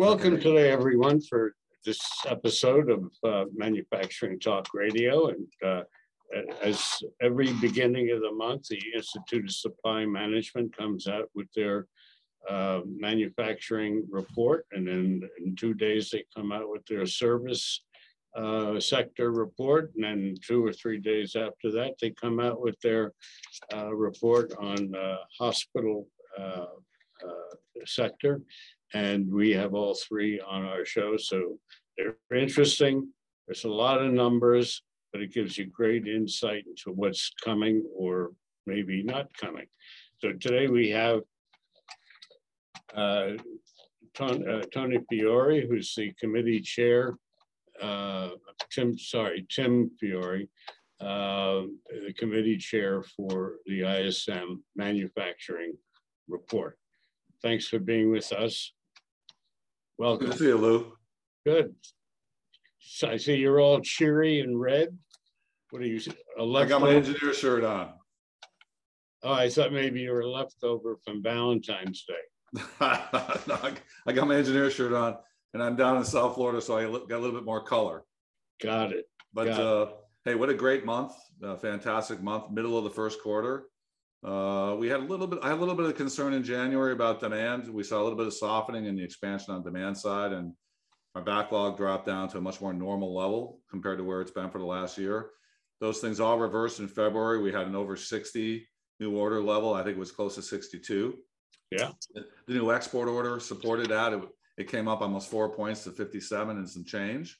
Welcome today, everyone, for this episode of uh, Manufacturing Talk Radio. And uh, as every beginning of the month, the Institute of Supply Management comes out with their uh, manufacturing report. And then in two days, they come out with their service uh, sector report. And then two or three days after that, they come out with their uh, report on uh, hospital sector. And we have all three on our show. So they're interesting. There's a lot of numbers, but it gives you great insight into what's coming or maybe not coming. So today we have uh, Tony, uh, Tony Fiore, who's the committee chair. Uh, Tim, sorry, Tim Fiore, uh, the committee chair for the ISM manufacturing report. Thanks for being with us. Welcome. Good to see you, Lou. Good. So I see you're all cheery and red. What are you? I got my engineer shirt on. Oh, I thought maybe you were leftover from Valentine's Day. no, I got my engineer shirt on, and I'm down in South Florida, so I got a little bit more color. Got it. But got uh, it. hey, what a great month! A fantastic month, middle of the first quarter. Uh, we had a little bit, I had a little bit of concern in January about demand. We saw a little bit of softening in the expansion on demand side, and our backlog dropped down to a much more normal level compared to where it's been for the last year. Those things all reversed in February. We had an over 60 new order level. I think it was close to 62. Yeah. The new export order supported that. It, it came up almost four points to 57 and some change.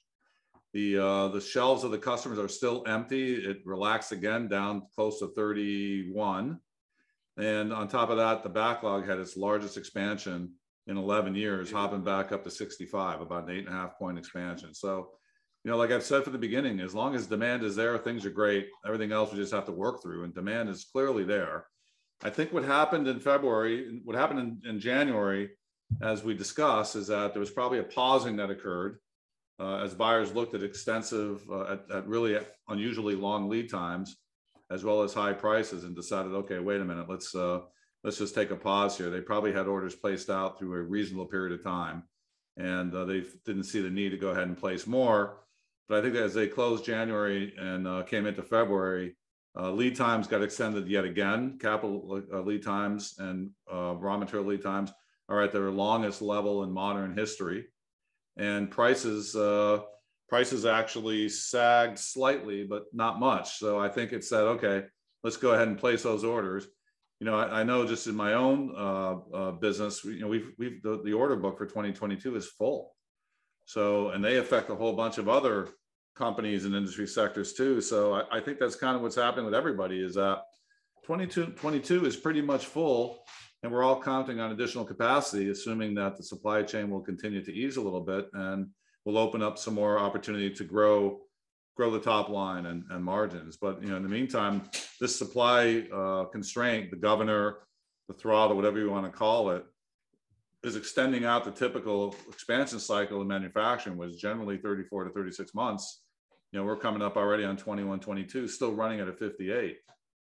The uh, the shelves of the customers are still empty. It relaxed again down close to 31. And on top of that, the backlog had its largest expansion in 11 years, hopping back up to 65, about an eight and a half point expansion. So, you know, like I've said from the beginning, as long as demand is there, things are great. Everything else we just have to work through, and demand is clearly there. I think what happened in February, what happened in, in January, as we discussed, is that there was probably a pausing that occurred uh, as buyers looked at extensive, uh, at, at really unusually long lead times as well as high prices and decided, okay, wait a minute, let's uh, let's just take a pause here. They probably had orders placed out through a reasonable period of time, and uh, they didn't see the need to go ahead and place more. But I think as they closed January and uh, came into February, uh, lead times got extended yet again. Capital uh, lead times and uh, raw material lead times are at their longest level in modern history, and prices prices actually sagged slightly, but not much. So I think it said, okay, let's go ahead and place those orders. You know, I, I know just in my own uh, uh, business, you know, we've we've the, the order book for 2022 is full. So and they affect a whole bunch of other companies and industry sectors too. So I, I think that's kind of what's happening with everybody is that 22, 22 is pretty much full and we're all counting on additional capacity, assuming that the supply chain will continue to ease a little bit. And will open up some more opportunity to grow grow the top line and, and margins. But you know, in the meantime, this supply uh, constraint, the governor, the throttle, whatever you want to call it, is extending out the typical expansion cycle in manufacturing, was generally 34 to 36 months. You know, we're coming up already on 21, 22, still running at a 58.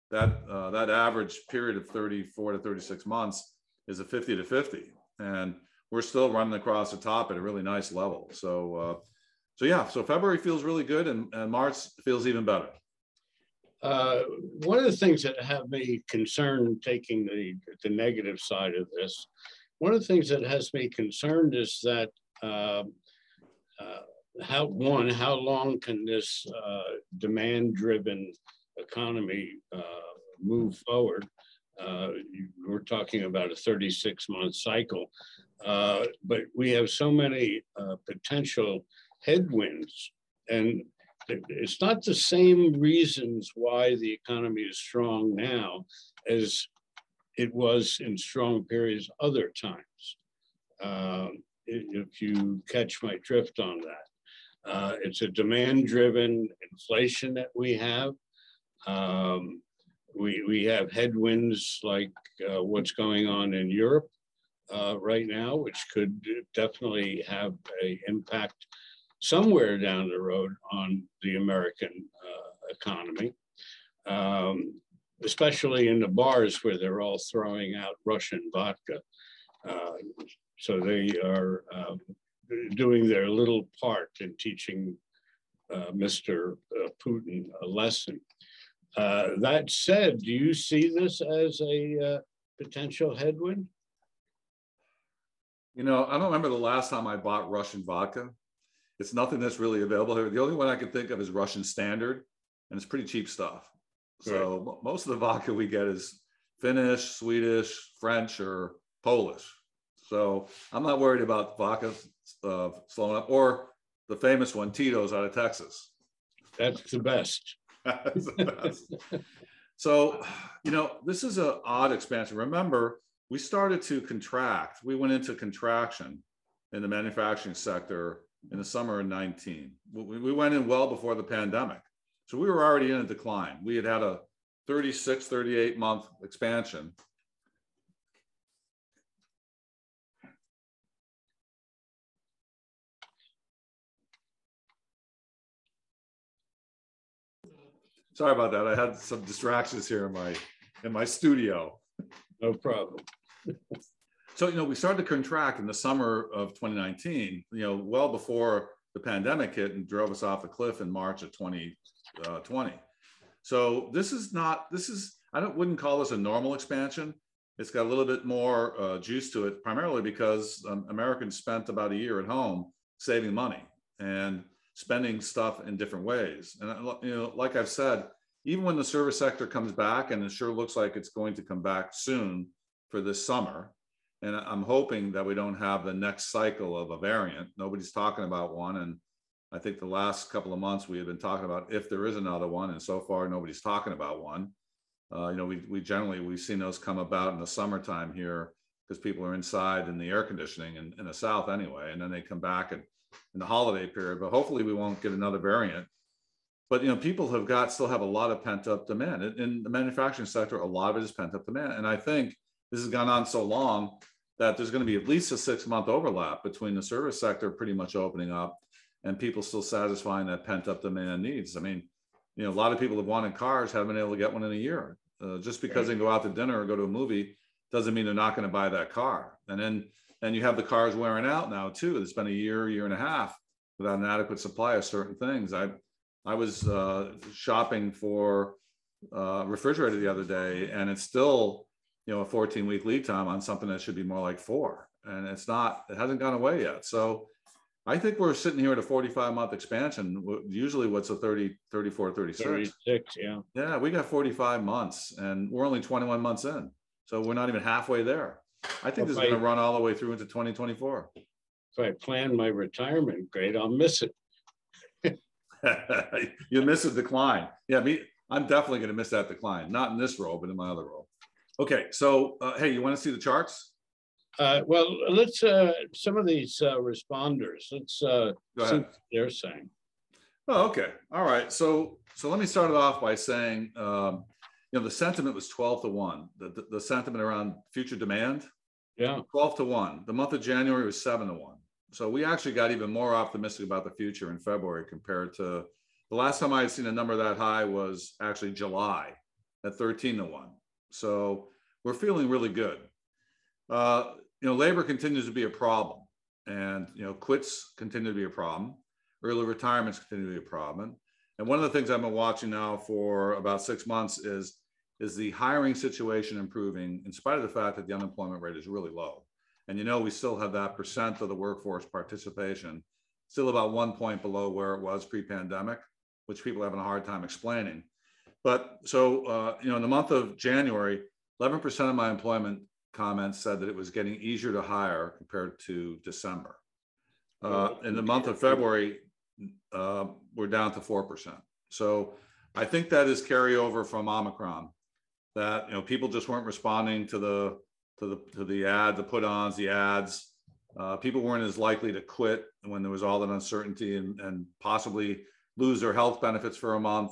That uh, that average period of 34 to 36 months is a 50 to 50, and we're still running across the top at a really nice level. So, uh, so yeah, so February feels really good, and, and March feels even better. Uh, one of the things that have me concerned, taking the the negative side of this, one of the things that has me concerned is that uh, uh, how one, how long can this uh, demand-driven economy uh, move forward? Uh, we're talking about a 36 month cycle. Uh, but we have so many uh, potential headwinds, and it's not the same reasons why the economy is strong now as it was in strong periods other times. Uh, if you catch my drift on that, uh, it's a demand-driven inflation that we have. Um, we, we have headwinds like uh, what's going on in Europe uh, right now, which could definitely have an impact somewhere down the road on the American uh, economy, um, especially in the bars where they're all throwing out Russian vodka. Uh, so they are um, doing their little part in teaching uh, Mr. Uh, Putin a lesson. Uh, that said, do you see this as a potential headwind? You know, I don't remember the last time I bought Russian vodka. It's nothing that's really available here. The only one I can think of is Russian Standard, and it's pretty cheap stuff. So right. most of the vodka we get is Finnish, Swedish, French, or Polish. So I'm not worried about vodka uh, slowing up, or the famous one, Tito's out of Texas. That's the best. That's the best. so, you know, this is an odd expansion. Remember, we started to contract. We went into contraction in the manufacturing sector in the summer of 19. We went in well before the pandemic. So we were already in a decline. We had had a 36, 38 month expansion. Sorry about that. I had some distractions here in my in my studio. No problem. so you know, we started to contract in the summer of 2019. You know, well before the pandemic hit and drove us off the cliff in March of 2020. Uh, so this is not. This is. I don't wouldn't call this a normal expansion. It's got a little bit more uh, juice to it, primarily because um, Americans spent about a year at home saving money and spending stuff in different ways. And you know, like I've said, even when the service sector comes back, and it sure looks like it's going to come back soon for this summer, and I'm hoping that we don't have the next cycle of a variant. Nobody's talking about one, and I think the last couple of months we have been talking about if there is another one, and so far nobody's talking about one. Uh, you know, we we generally we've seen those come about in the summertime here because people are inside in the air conditioning in, in the south anyway, and then they come back in the holiday period, but hopefully we won't get another variant. But you know, people have got still have a lot of pent up demand in, in the manufacturing sector. A lot of it is pent up demand, and I think this has gone on so long that there's going to be at least a six month overlap between the service sector pretty much opening up and people still satisfying that pent up demand needs. I mean, you know, a lot of people have wanted cars, haven't been able to get one in a year. Uh, just because they go out to dinner or go to a movie doesn't mean they're not going to buy that car. And then and you have the cars wearing out now too. It's been a year, year and a half without an adequate supply of certain things. I I was uh, shopping for uh, refrigerator the other day, and it's still you know a 14 week lead time on something that should be more like four, and it's not. It hasn't gone away yet. So I think we're sitting here at a 45 month expansion. Usually, what's a 30, 34, 36? 36, yeah. Yeah, we got 45 months, and we're only 21 months in, so we're not even halfway there. I think this is going to run all the way through into 2024. If I plan my retirement, great, I'll miss it. you miss a decline. Yeah, me, I'm definitely going to miss that decline. Not in this role, but in my other role. Okay, so uh, hey, you want to see the charts? Uh, well, let's uh, some of these uh, responders. Let's uh, see what they're saying. Oh, okay. All right. So, so let me start it off by saying um, you know, the sentiment was 12 to 1, the, the, the, sentiment around future demand. Yeah. 12 to 1. The month of January was 7 to 1. So we actually got even more optimistic about the future in February compared to the last time I had seen a number that high was actually July at 13 to 1. So we're feeling really good. Uh, you know, labor continues to be a problem. And, you know, quits continue to be a problem. Early retirements continue to be a problem. And one of the things I've been watching now for about six months is is the hiring situation improving in spite of the fact that the unemployment rate is really low. And you know, we still have that percent of the workforce participation still about one point below where it was pre-pandemic, which people are having a hard time explaining. But so, uh, you know, in the month of January, 11% of my employment comments said that it was getting easier to hire compared to December. Uh, in the month of February, uh, we're down to 4%. So I think that is carryover from Omicron that you know people just weren't responding to the to the to the ad, the put-ons, the ads. Uh, people weren't as likely to quit when there was all that uncertainty and, and possibly lose their health benefits for a month.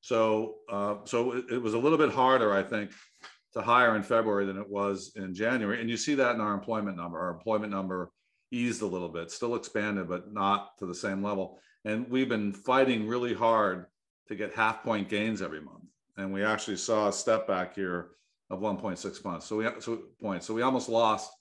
So uh, so it, it was a little bit harder, I think, to hire in February than it was in January. And you see that in our employment number. Our employment number eased a little bit, still expanded, but not to the same level. And we've been fighting really hard to get half point gains every month and we actually saw a step back here of 1.6 months. So we so points. So we almost lost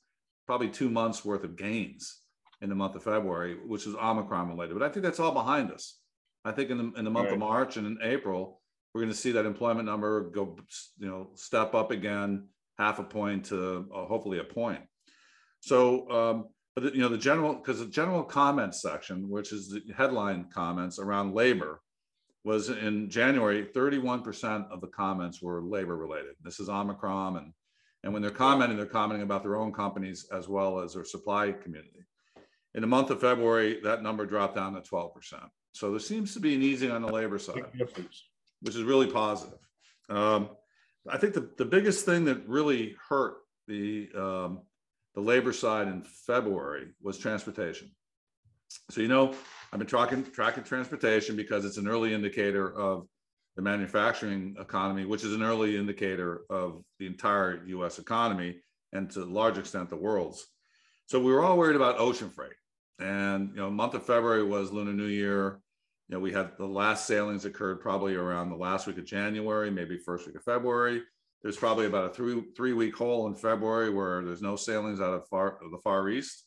probably two months worth of gains in the month of February, which is Omicron related. But I think that's all behind us. I think in the, in the month right. of March and in April, we're going to see that employment number go, you know, step up again, half a point to uh, hopefully a point. So, um, but the, you know, the general, because the general comments section, which is the headline comments around labor, was in January, 31% of the comments were labor related. This is Omicron. And, and when they're commenting, they're commenting about their own companies as well as their supply community. In the month of February, that number dropped down to 12%. So there seems to be an easing on the labor side, which is really positive. Um, I think the, the biggest thing that really hurt the, um, the labor side in February was transportation. So, you know, I've been tracking, tracking transportation because it's an early indicator of the manufacturing economy, which is an early indicator of the entire US economy and to a large extent the world's. So we were all worried about ocean freight. And you know, month of February was Lunar New Year. You know, we had the last sailings occurred probably around the last week of January, maybe first week of February. There's probably about a three three week hole in February where there's no sailings out of far the Far East,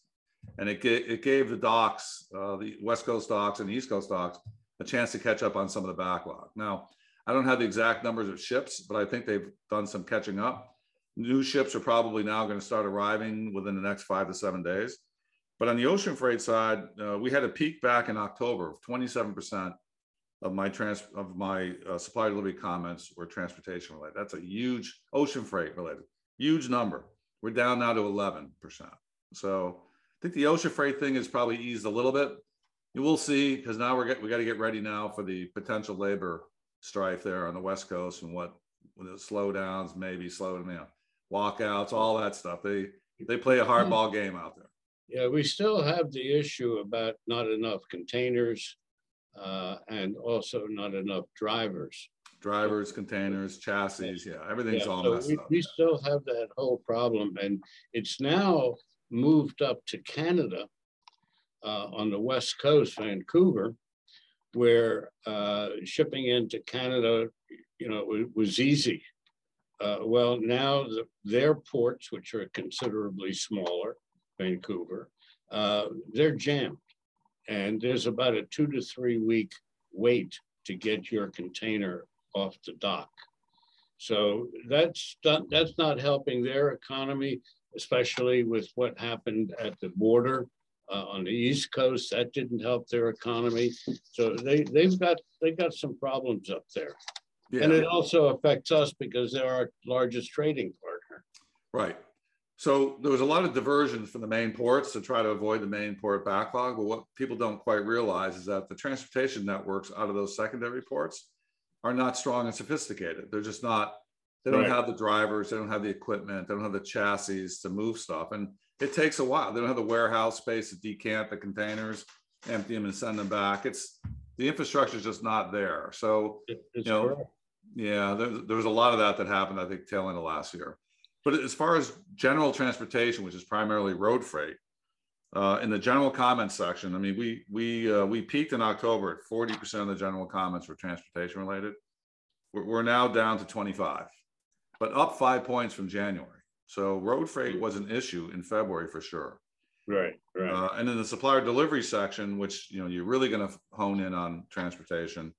and it gave, it gave the docks, uh, the West Coast docks and the East Coast docks, a chance to catch up on some of the backlog. Now, I don't have the exact numbers of ships, but I think they've done some catching up. New ships are probably now going to start arriving within the next five to seven days. But on the ocean freight side, uh, we had a peak back in October of 27% of my trans of my uh, supply delivery comments were transportation related. That's a huge ocean freight related, huge number. We're down now to 11%. So think the ocean freight thing has probably eased a little bit. You will see because now we're get, we got to get ready now for the potential labor strife there on the West Coast and what the slowdowns, maybe slow you know, walkouts, all that stuff. They they play a hardball game out there. Yeah, we still have the issue about not enough containers uh, and also not enough drivers. Drivers, containers, chassis, yeah, everything's yeah, all so messed we, up. We still have that whole problem, and it's now moved up to Canada uh, on the west coast, Vancouver, where uh, shipping into Canada, you know, was, easy. Uh, well, now the, their ports, which are considerably smaller, Vancouver, uh, they're jammed. And there's about a two to three week wait to get your container off the dock. So that's that's not helping their economy, especially with what happened at the border uh, on the East Coast. That didn't help their economy. So they they've got they got some problems up there, yeah. and it also affects us because they're our largest trading partner. Right. So there was a lot of diversions from the main ports to try to avoid the main port backlog. But what people don't quite realize is that the transportation networks out of those secondary ports are not strong and sophisticated. They're just not, they don't right. have the drivers, they don't have the equipment, they don't have the chassis to move stuff. And it takes a while. They don't have the warehouse space to decant the containers, empty them and send them back. It's the infrastructure is just not there. So, it's you know, correct. yeah, there, there was a lot of that that happened, I think, tail end of last year. But as far as general transportation, which is primarily road freight, uh, in the general comments section, I mean, we we uh, we peaked in October at 40% of the general comments were transportation related. We're, we're now down to 25, but up five points from January. So road freight was an issue in February for sure. Right, right. Uh, and in the supplier delivery section, which you know you're really going to hone in on transportation,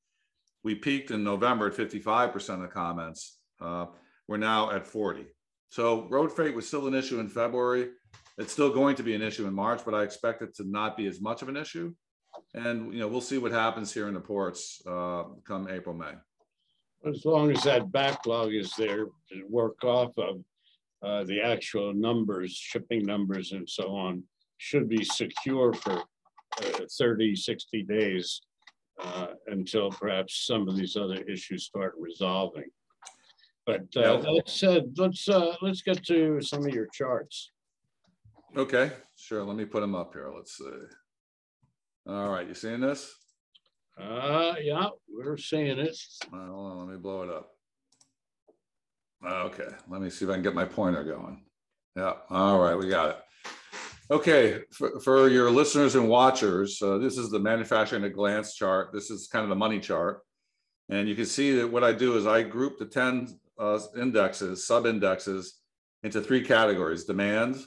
we peaked in November at 55% of the comments. Uh, we're now at 40. So road freight was still an issue in February. It's still going to be an issue in March, but I expect it to not be as much of an issue. And you know, we'll see what happens here in the ports uh, come April, May. As long as that backlog is there to work off of, uh, the actual numbers, shipping numbers and so on, should be secure for uh, 30, 60 days uh, until perhaps some of these other issues start resolving. But uh, that said, let's uh, let's get to some of your charts. Okay, sure. Let me put them up here. Let's see. All right, you seeing this? Uh, yeah, we're seeing it. Uh, hold on, let me blow it up. Okay, let me see if I can get my pointer going. Yeah, all right, we got it. Okay, for, for your listeners and watchers, uh, this is the manufacturing at glance chart. This is kind of the money chart. And you can see that what I do is I group the 10 uh, indexes, sub indexes into three categories demand,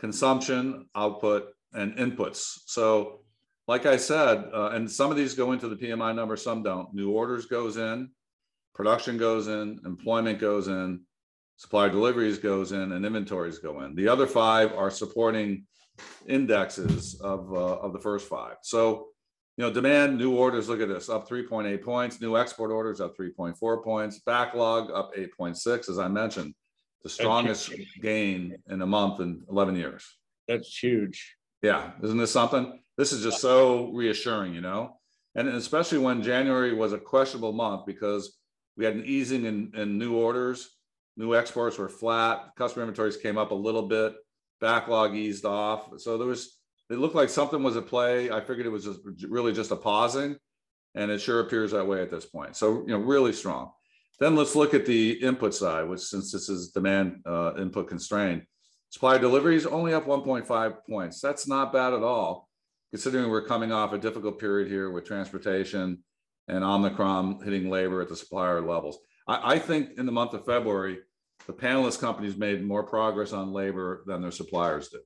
consumption, output, and inputs. So, like I said, uh, and some of these go into the PMI number, some don't. New orders goes in, production goes in, employment goes in, supply deliveries goes in, and inventories go in. The other five are supporting indexes of uh, of the first five. So, you know, demand, new orders. Look at this, up 3.8 points. New export orders up 3.4 points. Backlog up 8.6, as I mentioned the strongest gain in a month in 11 years. That's huge. Yeah, isn't this something? This is just so reassuring, you know, and especially when January was a questionable month because we had an easing in, in new orders, new exports were flat, customer inventories came up a little bit, backlog eased off. So there was, it looked like something was at play. I figured it was just really just a pausing, and it sure appears that way at this point. So you know, really strong. Then let's look at the input side, which since this is demand uh, input constrained, supply deliveries only up 1.5 points. That's not bad at all, considering we're coming off a difficult period here with transportation and Omicron hitting labor at the supplier levels. I, I think in the month of February, the panelist companies made more progress on labor than their suppliers did.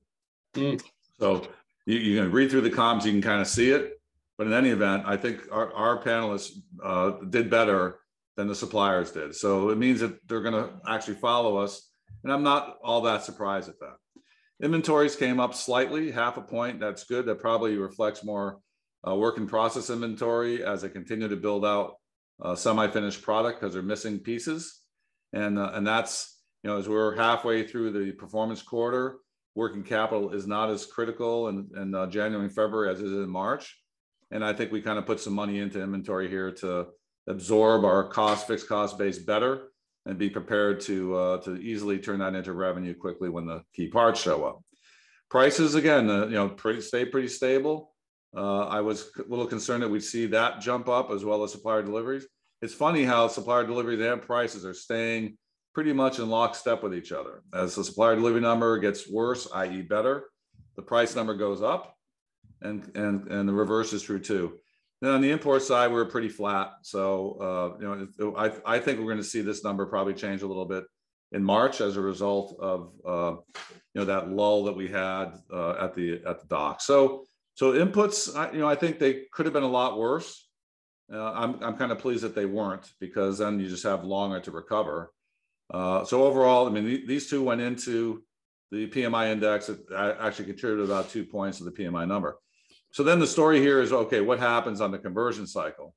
Mm. So you, you, can read through the comms, you can kind of see it. But in any event, I think our, our panelists uh, did better than the suppliers did. So it means that they're going to actually follow us. And I'm not all that surprised at that. Inventories came up slightly, half a point. That's good. That probably reflects more uh, work in process inventory as they continue to build out uh, semi-finished product because they're missing pieces. And, uh, and that's, you know, as we're halfway through the performance quarter, working capital is not as critical in, in uh, January and February as it is in March. And I think we kind of put some money into inventory here to absorb our cost, fixed cost base better and be prepared to, uh, to easily turn that into revenue quickly when the key parts show up. Prices, again, uh, you know, pretty, stay pretty stable. Uh, I was a little concerned that we'd see that jump up as well as supplier deliveries. It's funny how supplier deliveries and prices are staying pretty much in lockstep with each other. As the supplier delivery number gets worse, i.e. better, the price number goes up and, and, and the reverse is true too. Then on the import side, we're pretty flat. So, uh, you know, I, I think we're going to see this number probably change a little bit in March as a result of, uh, you know, that lull that we had uh, at the at the dock. So, so inputs, I, you know, I think they could have been a lot worse. Uh, I'm I'm kind of pleased that they weren't because then you just have longer to recover. Uh, so overall, I mean, th these two went into the PMI index. It actually contributed about two points to the PMI number. So then the story here is okay, what happens on the conversion cycle?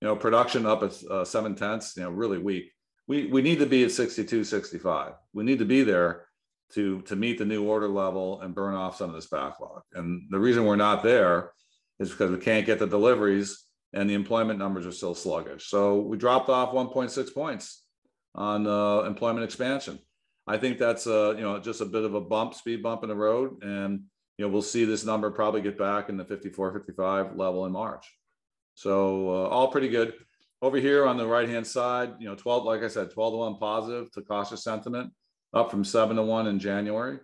You know, production up at uh, seven tenths, you know, really weak. We, we need to be at 62, 65. We need to be there to, to meet the new order level and burn off some of this backlog. And the reason we're not there is because we can't get the deliveries and the employment numbers are still sluggish. So we dropped off 1.6 points on uh, employment expansion. I think that's uh, you know just a bit of a bump, speed bump in the road, and you know, we'll see this number probably get back in the 54, 55 level in March. So uh, all pretty good. Over here on the right-hand side, you know, 12, like I said, 12 to 1 positive to cautious sentiment, up from 7 to 1 in January.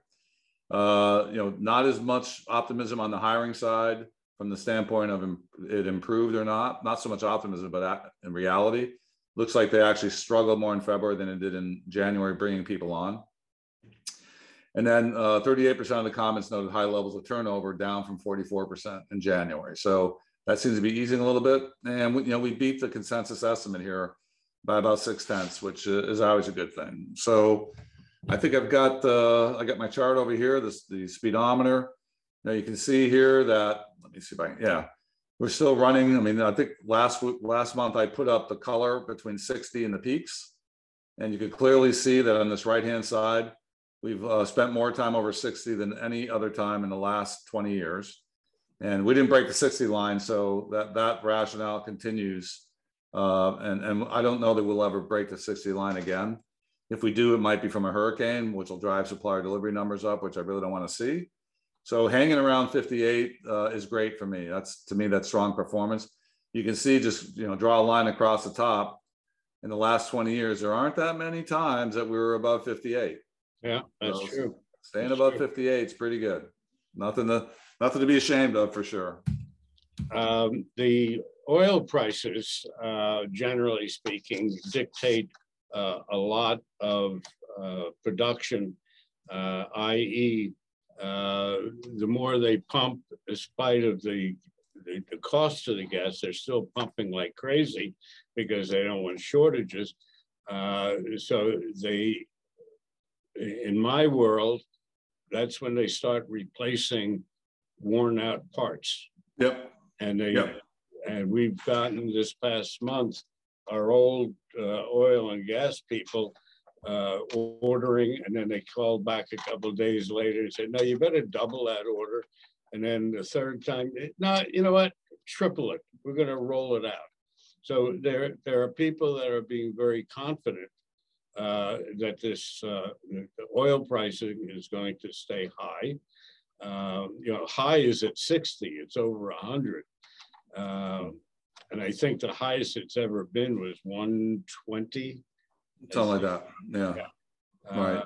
Uh, you know, not as much optimism on the hiring side from the standpoint of it improved or not. Not so much optimism, but in reality, looks like they actually struggled more in February than it did in January, bringing people on. And then uh, 38% of the comments noted high levels of turnover down from 44% in January. So that seems to be easing a little bit. And we, you know, we beat the consensus estimate here by about six tenths, which is always a good thing. So I think I've got uh, I got my chart over here, this the speedometer. Now you can see here that let me see if I yeah, we're still running. I mean, I think last last month I put up the color between 60 and the peaks, and you could clearly see that on this right hand side, We've uh, spent more time over 60 than any other time in the last 20 years. And we didn't break the 60 line, so that, that rationale continues. Uh, and, and I don't know that we'll ever break the 60 line again. If we do, it might be from a hurricane, which will drive supplier delivery numbers up, which I really don't want to see. So hanging around 58 uh, is great for me. That's to me, that's strong performance. You can see just, you know, draw a line across the top. In the last 20 years, there aren't that many times that we were above 58. Yeah, that's so true. Staying that's above true. 58 is pretty good. Nothing to nothing to be ashamed of for sure. Um, the oil prices, uh, generally speaking, dictate uh, a lot of uh, production, uh, i.e., uh, the more they pump, despite of the, the, the cost of the gas, they're still pumping like crazy because they don't want shortages. Uh, so they, in my world, that's when they start replacing worn out parts. Yep. And they, Yep. and we've gotten this past month, our old uh, oil and gas people uh, ordering, and then they called back a couple of days later and said, no, you better double that order. And then the third time, no, you know what, triple it. We're gonna roll it out. So there, there are people that are being very confident uh, that this uh, oil pricing is going to stay high. Um, you know, high is at 60, it's over 100. Um, and I think the highest it's ever been was 120. Something like that. Yeah. Right. Uh,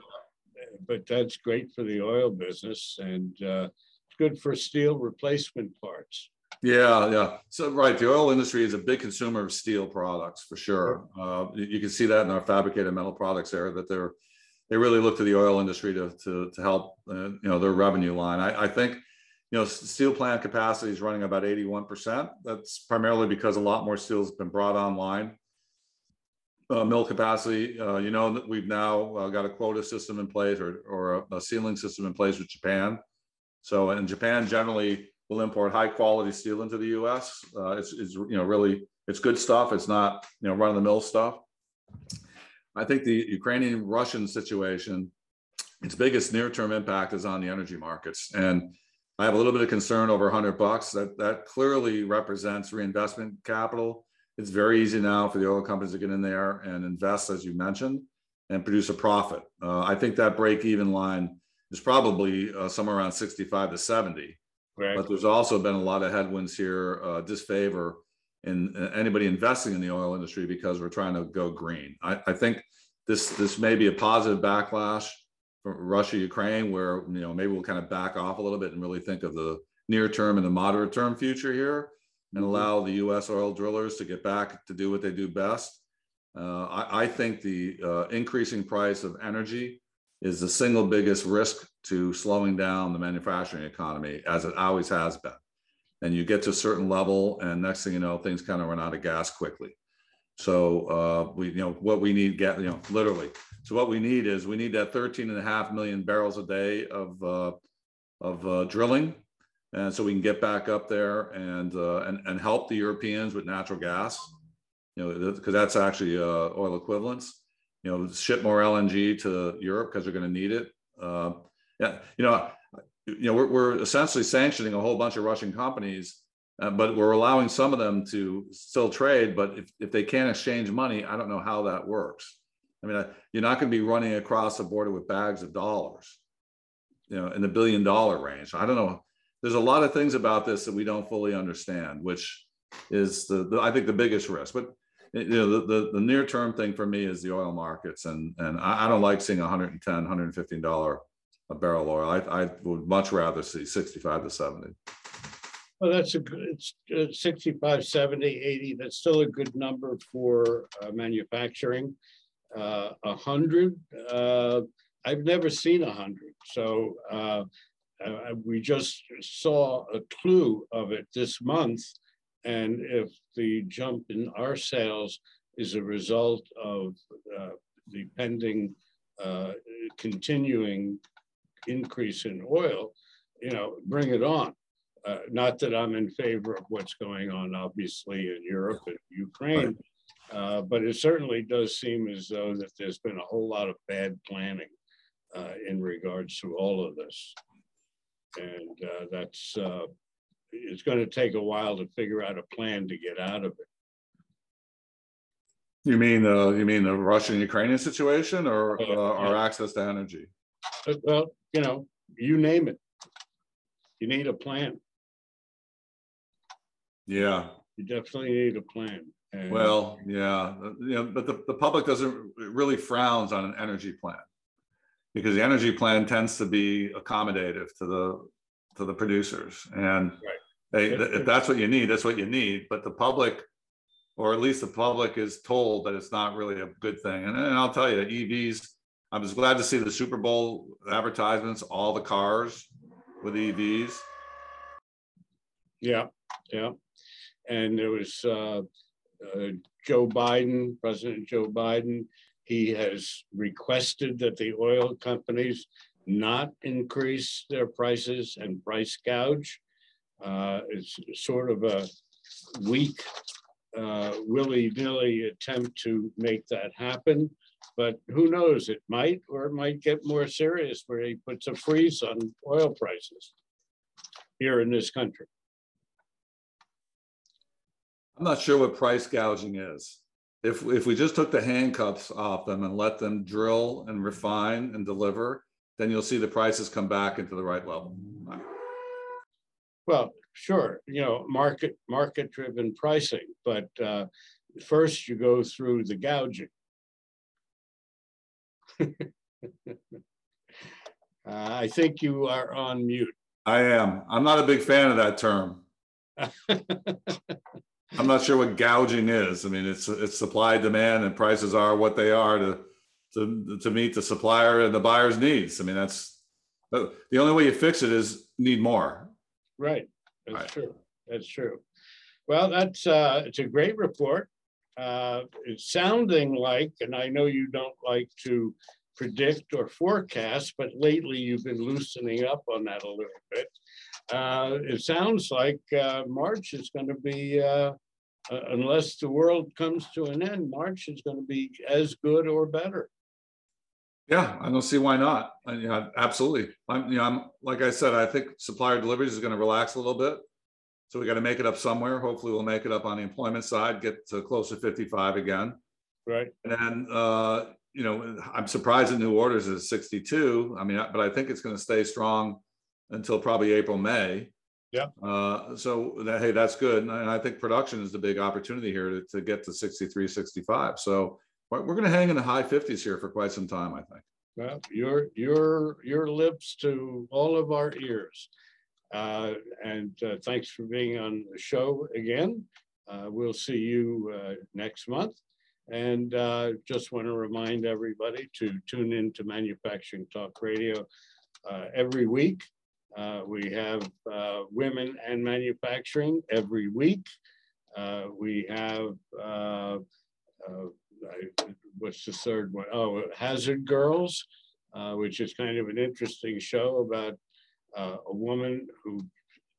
but that's great for the oil business and uh, it's good for steel replacement parts. Yeah, yeah. So right, the oil industry is a big consumer of steel products for sure. Uh, you, can see that in our fabricated metal products area that they're they really look to the oil industry to to, to help uh, you know their revenue line. I, I think you know steel plant capacity is running about 81 percent. That's primarily because a lot more steel has been brought online. Uh, mill capacity, uh, you know we've now uh, got a quota system in place or or a, a ceiling system in place with Japan. So in Japan, generally will import high quality steel into the U.S. Uh, it's, it's you know really it's good stuff. It's not you know run of the mill stuff. I think the Ukrainian Russian situation, its biggest near term impact is on the energy markets, and I have a little bit of concern over 100 bucks. That that clearly represents reinvestment capital. It's very easy now for the oil companies to get in there and invest, as you mentioned, and produce a profit. Uh, I think that break even line is probably uh, somewhere around 65 to 70. Right. But there's also been a lot of headwinds here, uh, disfavor in uh, anybody investing in the oil industry because we're trying to go green. I, I think this this may be a positive backlash for Russia Ukraine, where you know maybe we'll kind of back off a little bit and really think of the near term and the moderate term future here, and allow the U.S. oil drillers to get back to do what they do best. Uh, I, I think the uh, increasing price of energy is the single biggest risk to slowing down the manufacturing economy, as it always has been. And you get to a certain level, and next thing you know, things kind of run out of gas quickly. So uh, we, you know, what we need, get, you know, literally. So what we need is we need that 13 and a half million barrels a day of uh, of uh, drilling, and so we can get back up there and uh, and and help the Europeans with natural gas. You know, because that's actually uh, oil equivalents you know, ship more LNG to Europe because they're going to need it. Uh, yeah, you know, you know, we're, we're essentially sanctioning a whole bunch of Russian companies, uh, but we're allowing some of them to still trade. But if, if they can't exchange money, I don't know how that works. I mean, you're not going to be running across the border with bags of dollars, you know, in the billion dollar range. I don't know. There's a lot of things about this that we don't fully understand, which is the, the I think the biggest risk. But you know, the, the, the near term thing for me is the oil markets. And, and I, I don't like seeing 110, 115 dollar a barrel oil. I, I would much rather see 65 to 70. Well, that's a good, it's uh, 65, 70, 80. That's still a good number for uh, manufacturing. Uh, a hundred, uh, I've never seen a hundred. So uh, we just saw a clue of it this month and if the jump in our sales is a result of uh, the pending uh, continuing increase in oil, you know, bring it on. Uh, not that I'm in favor of what's going on, obviously, in Europe and Ukraine, uh, but it certainly does seem as though that there's been a whole lot of bad planning uh, in regards to all of this. And uh, that's it's going to take a while to figure out a plan to get out of it. You mean uh, you mean the Russian Ukrainian situation or Uh, uh, our access to energy? But, well, you know, you name it. You need a plan. Yeah. You definitely need a plan. And Well, yeah, uh, you know, but the, the public doesn't really frowns on an energy plan because the energy plan tends to be accommodative to the to the producers and Right. Yeah. if that's what you need, that's what you need. But the public, or at least the public, is told that it's not really a good thing. And, and I'll tell you, EVs. I was glad to see the Super Bowl advertisements. All the cars with EVs. Yeah, yeah. And there was uh, uh, Joe Biden, President Joe Biden. He has requested that the oil companies not increase their prices and price gouge. Uh, it's sort of a weak, uh, willy-nilly attempt to make that happen. But who knows, it might, or it might get more serious where he puts a freeze on oil prices here in this country. I'm not sure what price gouging is. If, if we just took the handcuffs off them and let them drill and refine and deliver, then you'll see the prices come back into the right level. Well, sure, you know, market market driven pricing, but uh, first you go through the gouging. uh, I think you are on mute. I am. I'm not a big fan of that term. I'm not sure what gouging is. I mean, it's it's supply demand and prices are what they are to to to meet the supplier and the buyer's needs. I mean, that's the only way you fix it is need more. Right. That's right. true. That's true. Well, that's uh, it's a great report. Uh, it's sounding like, and I know you don't like to predict or forecast, but lately you've been loosening up on that a little bit. Uh, it sounds like uh, March is going to be, uh, uh, unless the world comes to an end, March is going to be as good or better. Yeah, I don't see why not. I, yeah, absolutely. I'm, you know, I'm like I said, I think supplier deliveries is going to relax a little bit. So we got to make it up somewhere. Hopefully, we'll make it up on the employment side, get to close to 55 again. Right. And then, uh, you know, I'm surprised that new orders is 62. I mean, but I think it's going to stay strong until probably April, May. Yeah. Uh, so that, hey, that's good. And I think production is the big opportunity here to, to get to 63, 65. So we're going to hang in the high 50s here for quite some time, I think. Well, your your your lips to all of our ears. Uh, and uh, thanks for being on the show again. Uh, we'll see you uh, next month. And uh, just want to remind everybody to tune in to Manufacturing Talk Radio uh, every week. we have women and manufacturing every week. we have what's the third one? Oh, Hazard Girls, uh, which is kind of an interesting show about uh, a woman who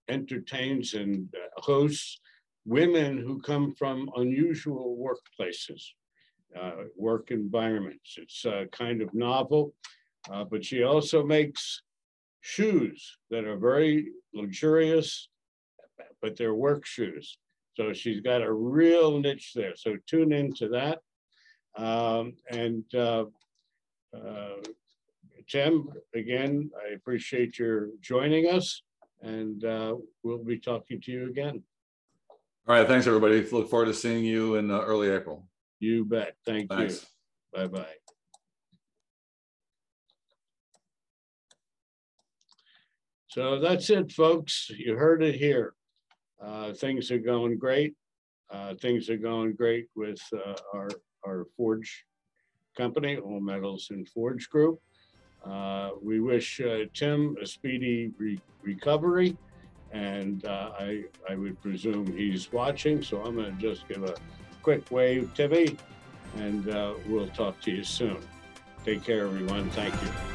entertains and uh, hosts women who come from unusual workplaces, uh, work environments. It's kind of novel, uh, but she also makes shoes that are very luxurious, but they're work shoes. So she's got a real niche there. So tune into that. Um, and uh, uh, Tim, again, I appreciate your joining us and uh, we'll be talking to you again. All right. Thanks, everybody. Look forward to seeing you in uh, early April. You bet. Thank thanks. you. Bye bye. So that's it, folks. You heard it here. Uh, things are going great. Uh, things are going great with uh, our our forge company, All Metals and Forge Group. Uh, we wish uh, Tim a speedy re recovery, and uh, I, I would presume he's watching, so I'm going to just give a quick wave, Timmy, and uh, we'll talk to you soon. Take care, everyone. Thank you.